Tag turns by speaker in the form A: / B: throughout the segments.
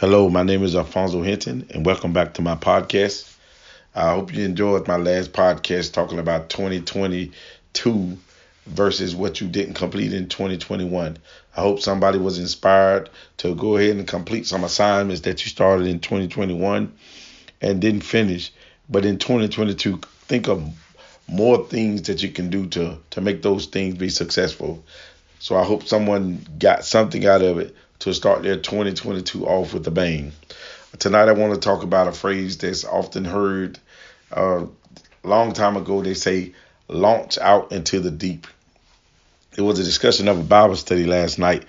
A: Hello, my name is Alfonso Hinton, and welcome back to my podcast. I hope you enjoyed my last podcast talking about 2022 versus what you didn't complete in 2021. I hope somebody was inspired to go ahead and complete some assignments that you started in 2021 and didn't finish. But in 2022, think of more things that you can do to to make those things be successful. So I hope someone got something out of it to start their 2022 off with a bang. Tonight, I want to talk about a phrase that's often heard. Uh, a long time ago, they say, launch out into the deep. It was a discussion of a Bible study last night.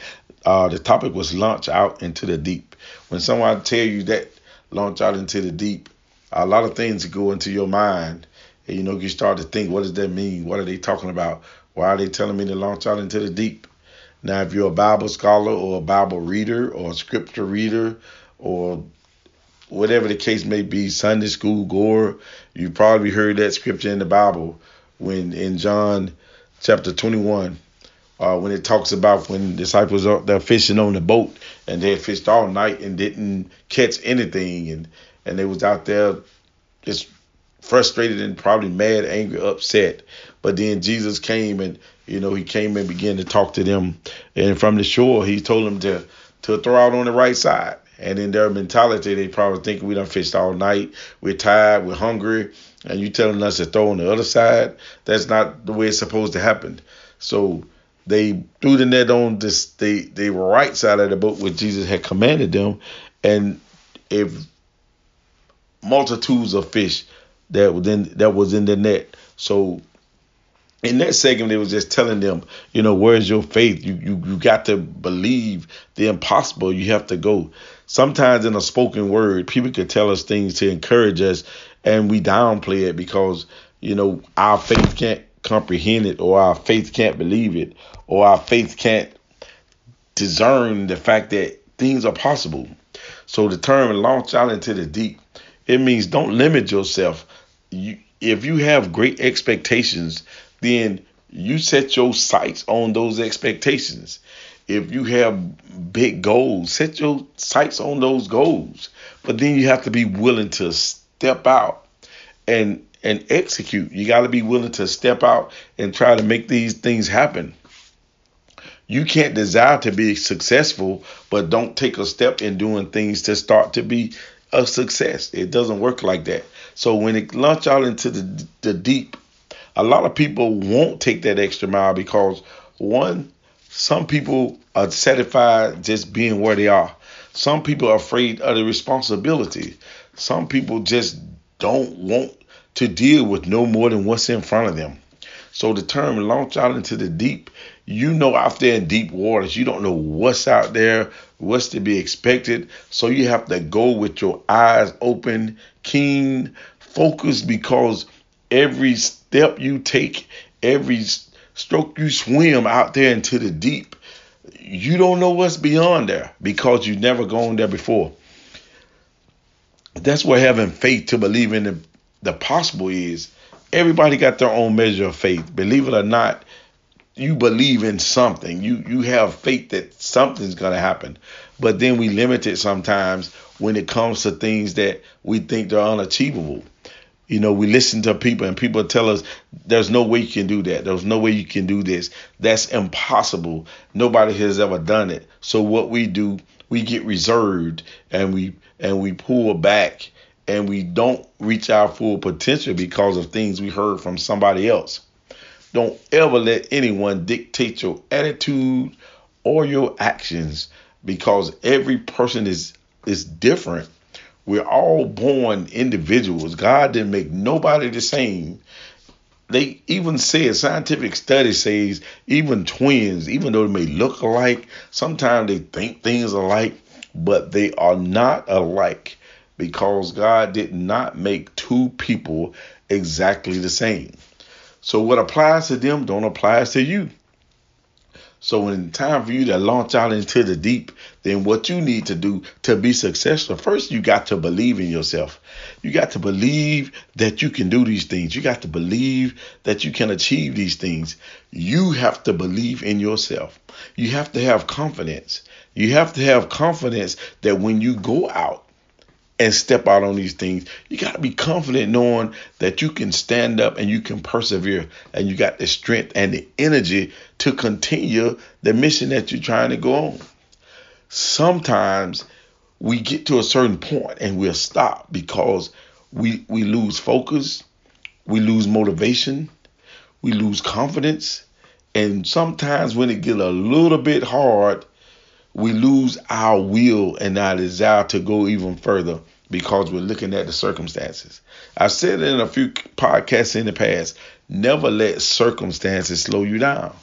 A: Uh, the topic was launch out into the deep. When someone tell you that launch out into the deep, a lot of things go into your mind. And, you know, you start to think, what does that mean? What are they talking about? Why are they telling me to launch out into the deep? Now, if you're a Bible scholar or a Bible reader or a scripture reader or whatever the case may be, Sunday school goer, you probably heard that scripture in the Bible when in John chapter 21, uh, when it talks about when disciples are they're fishing on the boat and they fished all night and didn't catch anything and and they was out there just frustrated and probably mad, angry, upset. But then Jesus came and you know, he came and began to talk to them. And from the shore, he told them to to throw out on the right side. And in their mentality, they probably think we done fished all night. We're tired. We're hungry. And you telling us to throw on the other side? That's not the way it's supposed to happen. So they threw the net on this they they right side of the boat where Jesus had commanded them, and if multitudes of fish that was in that was in the net. So in that segment, it was just telling them, you know, where's your faith? You you you got to believe the impossible. You have to go. Sometimes in a spoken word, people could tell us things to encourage us, and we downplay it because you know our faith can't comprehend it, or our faith can't believe it, or our faith can't discern the fact that things are possible. So the term launch out into the deep, it means don't limit yourself. You, if you have great expectations, then you set your sights on those expectations. If you have big goals, set your sights on those goals. But then you have to be willing to step out and and execute. You got to be willing to step out and try to make these things happen. You can't desire to be successful, but don't take a step in doing things to start to be a success. It doesn't work like that. So when it launch out into the the deep, a lot of people won't take that extra mile because one, some people are satisfied just being where they are. Some people are afraid of the responsibility. Some people just don't want to deal with no more than what's in front of them. So the term launch out into the deep, you know out there in deep waters, you don't know what's out there, what's to be expected. So you have to go with your eyes open, keen, focused because every step you take, every stroke you swim out there into the deep, you don't know what's beyond there because you've never gone there before. That's where having faith to believe in the, the possible is. Everybody got their own measure of faith. Believe it or not, you believe in something. You you have faith that something's gonna happen. But then we limit it sometimes when it comes to things that we think they're unachievable. You know, we listen to people and people tell us there's no way you can do that. There's no way you can do this. That's impossible. Nobody has ever done it. So what we do, we get reserved and we and we pull back and we don't reach our full potential because of things we heard from somebody else. Don't ever let anyone dictate your attitude or your actions because every person is is different we're all born individuals. God didn't make nobody the same. They even say scientific study says even twins, even though they may look alike, sometimes they think things alike, but they are not alike because God did not make two people exactly the same. So what applies to them don't apply to you. So when time for you to launch out into the deep, then what you need to do to be successful, first you got to believe in yourself. You got to believe that you can do these things. You got to believe that you can achieve these things. You have to believe in yourself. You have to have confidence. You have to have confidence that when you go out and step out on these things, you got to be confident knowing that you can stand up and you can persevere and you got the strength and the energy to continue the mission that you're trying to go on. Sometimes we get to a certain point and we'll stop because we we lose focus, we lose motivation, we lose confidence, and sometimes when it gets a little bit hard, we lose our will and our desire to go even further because we're looking at the circumstances. I've said in a few podcasts in the past never let circumstances slow you down.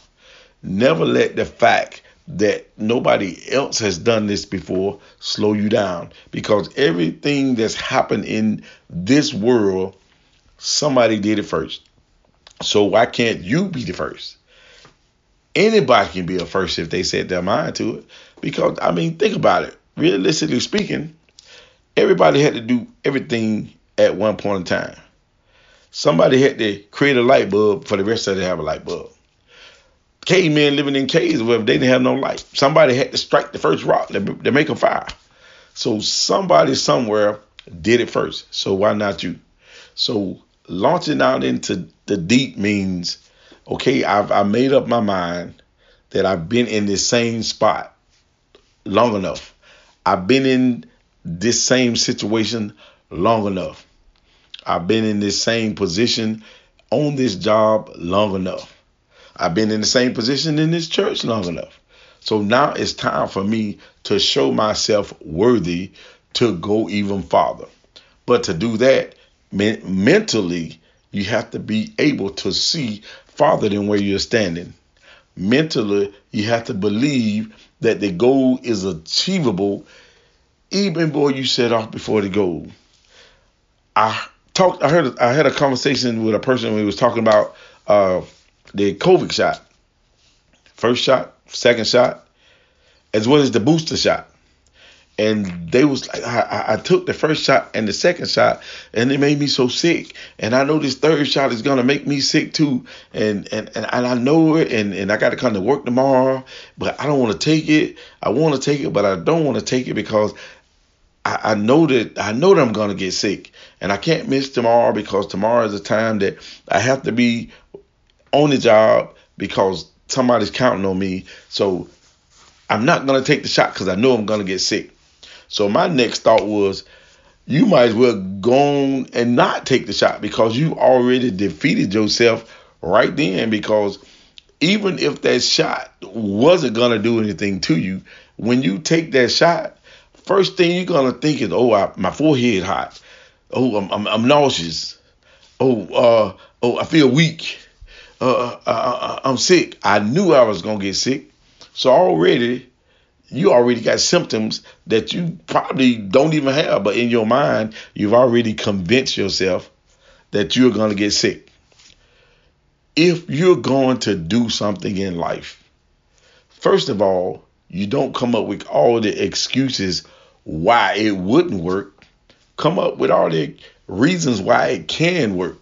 A: Never let the fact that nobody else has done this before slow you down because everything that's happened in this world, somebody did it first. So why can't you be the first? Anybody can be a first if they set their mind to it. Because I mean, think about it. Realistically speaking, everybody had to do everything at one point in time. Somebody had to create a light bulb for the rest of them to have a light bulb. Cavemen living in caves where they didn't have no light. Somebody had to strike the first rock to, make a fire. So somebody somewhere did it first. So why not you? So launching out into the deep means, okay, I've I made up my mind that I've been in this same spot long enough. I've been in this same situation long enough. I've been in this same position on this job long enough. I've been in the same position in this church long enough. So now it's time for me to show myself worthy to go even farther. But to do that, men- mentally, you have to be able to see farther than where you're standing. Mentally, you have to believe that the goal is achievable even boy you set off before the goal. I talked. I heard. I had a conversation with a person who was talking about uh, the COVID shot, first shot, second shot, as well as the booster shot. And they was like, I, I took the first shot and the second shot, and it made me so sick. And I know this third shot is gonna make me sick too. And and and, and I know it. And and I got to come to work tomorrow, but I don't want to take it. I want to take it, but I don't want to take it because I, I know that I know that I'm gonna get sick, and I can't miss tomorrow because tomorrow is a time that I have to be on the job because somebody's counting on me. So I'm not gonna take the shot because I know I'm gonna get sick. So my next thought was, you might as well go on and not take the shot because you already defeated yourself right then. Because even if that shot wasn't gonna do anything to you, when you take that shot, first thing you're gonna think is, oh, I, my forehead hot. Oh, I'm, I'm, I'm nauseous. Oh, uh, oh, I feel weak. Uh, uh, uh, I'm sick. I knew I was gonna get sick, so already you already got symptoms that you probably don't even have, but in your mind you've already convinced yourself that you're gonna get sick. If you're going to do something in life, first of all, you don't come up with all the excuses why it wouldn't work. Come up with all the reasons why it can work.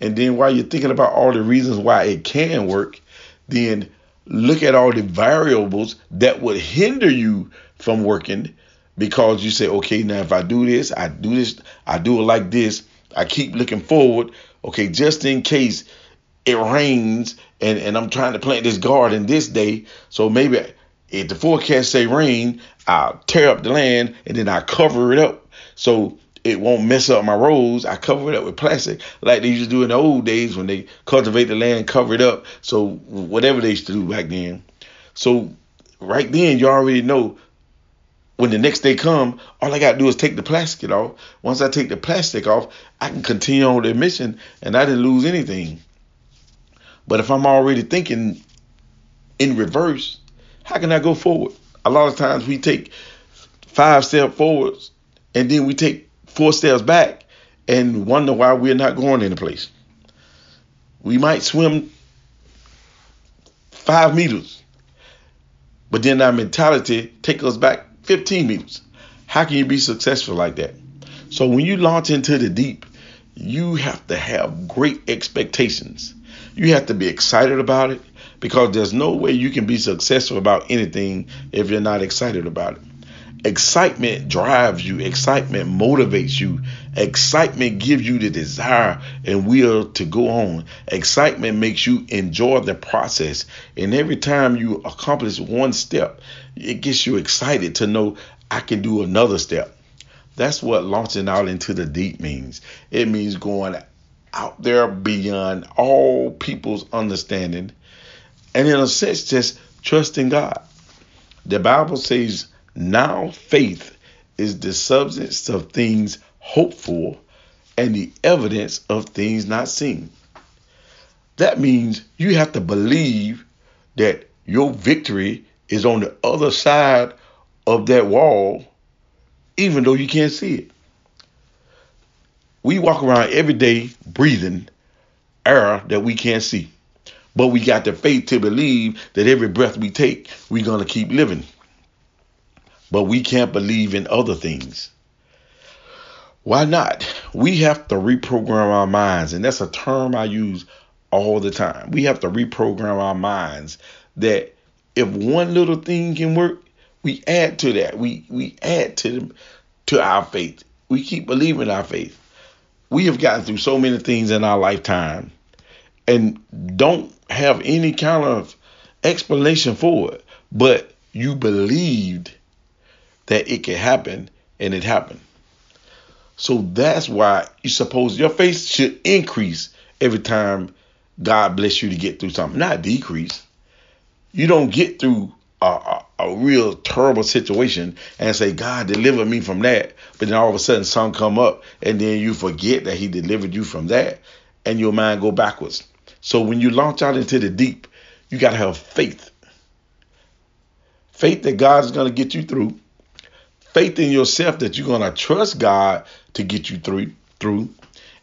A: And then while you're thinking about all the reasons why it can work, then look at all the variables that would hinder you from working because you say, okay, now if I do this, I do this, I do it like this, I keep looking forward, okay, just in case it rains and, and I'm trying to plant this garden this day, so maybe if the forecast say rain, I'll tear up the land and then I cover it up. So it won't mess up my roads. I cover it up with plastic like they used to do in the old days when they cultivate the land, cover it up. So whatever they used to do back then. So right then you already know when the next day come, all I gotta do is take the plastic off. Once I take the plastic off, I can continue on the mission and I didn't lose anything. But if I'm already thinking in reverse, how can I go forward? A lot of times we take five steps forwards and then we take four steps back and wonder why we're not going any place. We might swim five meters But then our mentality take us back 15 meters. How can you be successful like that? So when you launch into the deep, you have to have great expectations. You have to be excited about it because there's no way you can be successful about anything if you're not excited about it. Excitement drives you, excitement motivates you, excitement gives you the desire and will to go on. Excitement makes you enjoy the process. And every time you accomplish one step, it gets you excited to know I can do another step. That's what launching out into the deep means. It means going out there beyond all people's understanding and in a sense just trusting God. The Bible says now faith is the substance of things hoped for and the evidence of things not seen. That means you have to believe that your victory is on the other side of that wall, even though you can't see it. We walk around every day breathing air that we can't see. But we got the faith to believe that every breath we take, we're going to keep living but we can't believe in other things. Why not? We have to reprogram our minds, and that's a term I use all the time. We have to reprogram our minds that if one little thing can work, we add to that. We we add to to our faith. We keep believing our faith. We have gotten through so many things in our lifetime and don't have any kind of explanation for it, but you believed that it can happen and it happened. So that's why you suppose your faith should increase every time God bless you to get through something, not decrease. You don't get through a, a, a, real terrible situation and say, God deliver me from that. But then all of a sudden some come up and then you forget that he delivered you from that and your mind go backwards. So when you launch out into the deep, you got to have faith. Faith that God is going to get you through faith in yourself that you're going to trust God to get you through through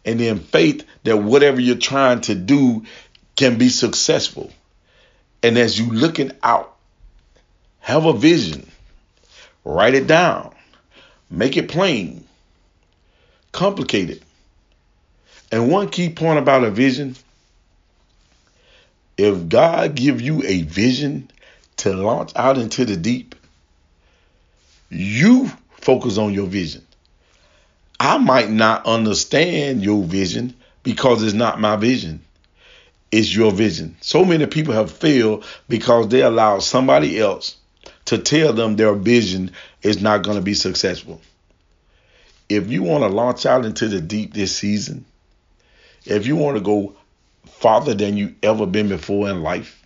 A: and then faith that whatever you're trying to do can be successful. And as you looking out, have a vision. Write it down. Make it plain. Complicated. And one key point about a vision, if God give you a vision to launch out into the deep, you focus on your vision. I might not understand your vision because it's not my vision. It's your vision. So many people have failed because they allow somebody else to tell them their vision is not going to be successful. If you want to launch out into the deep this season, if you want to go farther than you ever been before in life,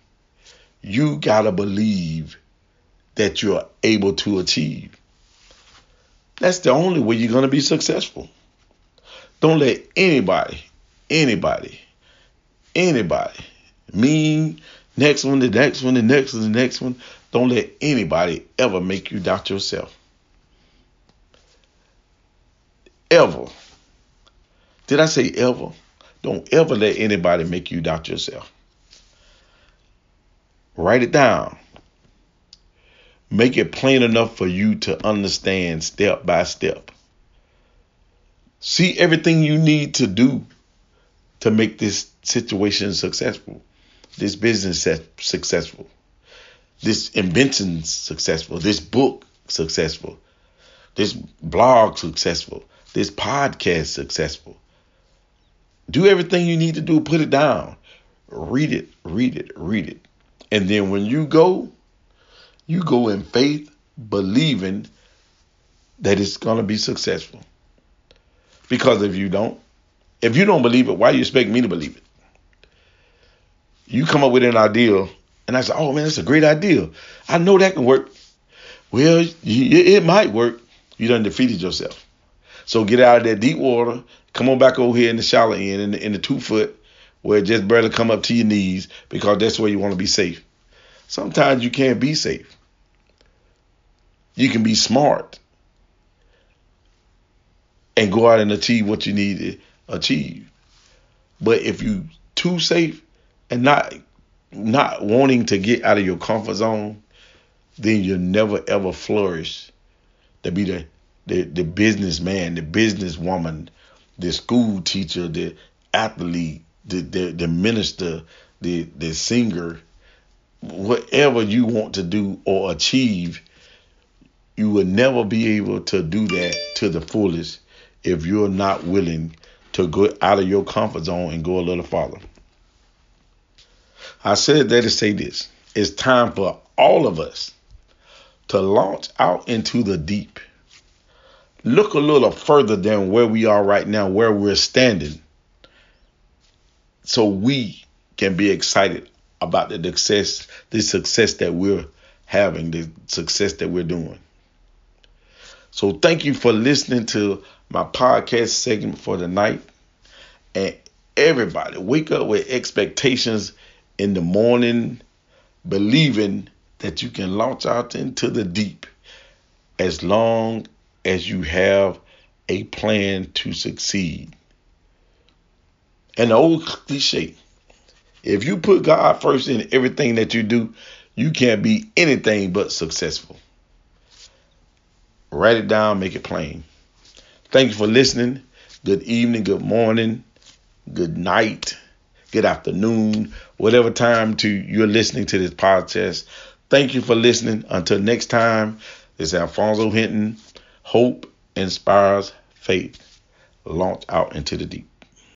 A: you got to believe that you're able to achieve. That's the only way you're going to be successful. Don't let anybody, anybody, anybody, me, next one, the next one, the next one, the next one, don't let anybody ever make you doubt yourself. Ever. Did I say ever? Don't ever let anybody make you doubt yourself. Write it down. Make it plain enough for you to understand step by step. See everything you need to do to make this situation successful, this business successful, this invention successful, this book successful, this blog successful, this podcast successful. Do everything you need to do, put it down. Read it, read it, read it. And then when you go, you go in faith, believing that it's going to be successful. Because if you don't, if you don't believe it, why you expect me to believe it? You come up with an idea, and I say, oh man, that's a great idea. I know that can work. Well, it might work. You done defeated yourself. So get out of that deep water. Come on back over here in the shallow end, in the, in the two foot, where it just barely come up to your knees, because that's where you want to be safe. Sometimes you can't be safe. You can be smart and go out and achieve what you need to achieve. But if you too safe and not not wanting to get out of your comfort zone, then you'll never ever flourish to be the the, the businessman, the businesswoman, the school teacher, the athlete, the, the, the minister, the, the singer, whatever you want to do or achieve, you will never be able to do that to the fullest if you're not willing to go out of your comfort zone and go a little farther. I said that to say this. It's time for all of us to launch out into the deep. Look a little further than where we are right now, where we're standing, so we can be excited about the success, the success that we're having, the success that we're doing. So thank you for listening to my podcast segment for the night. And everybody, wake up with expectations in the morning, believing that you can launch out into the deep as long as you have a plan to succeed. The old cliche if you put God first in everything that you do, you can't be anything but successful. Write it down, make it plain. Thank you for listening. Good evening, good morning, good night, good afternoon, whatever time to you're listening to this podcast. Thank you for listening. Until next time, this is Alfonso Hinton. Hope inspires faith. Launch out into the deep.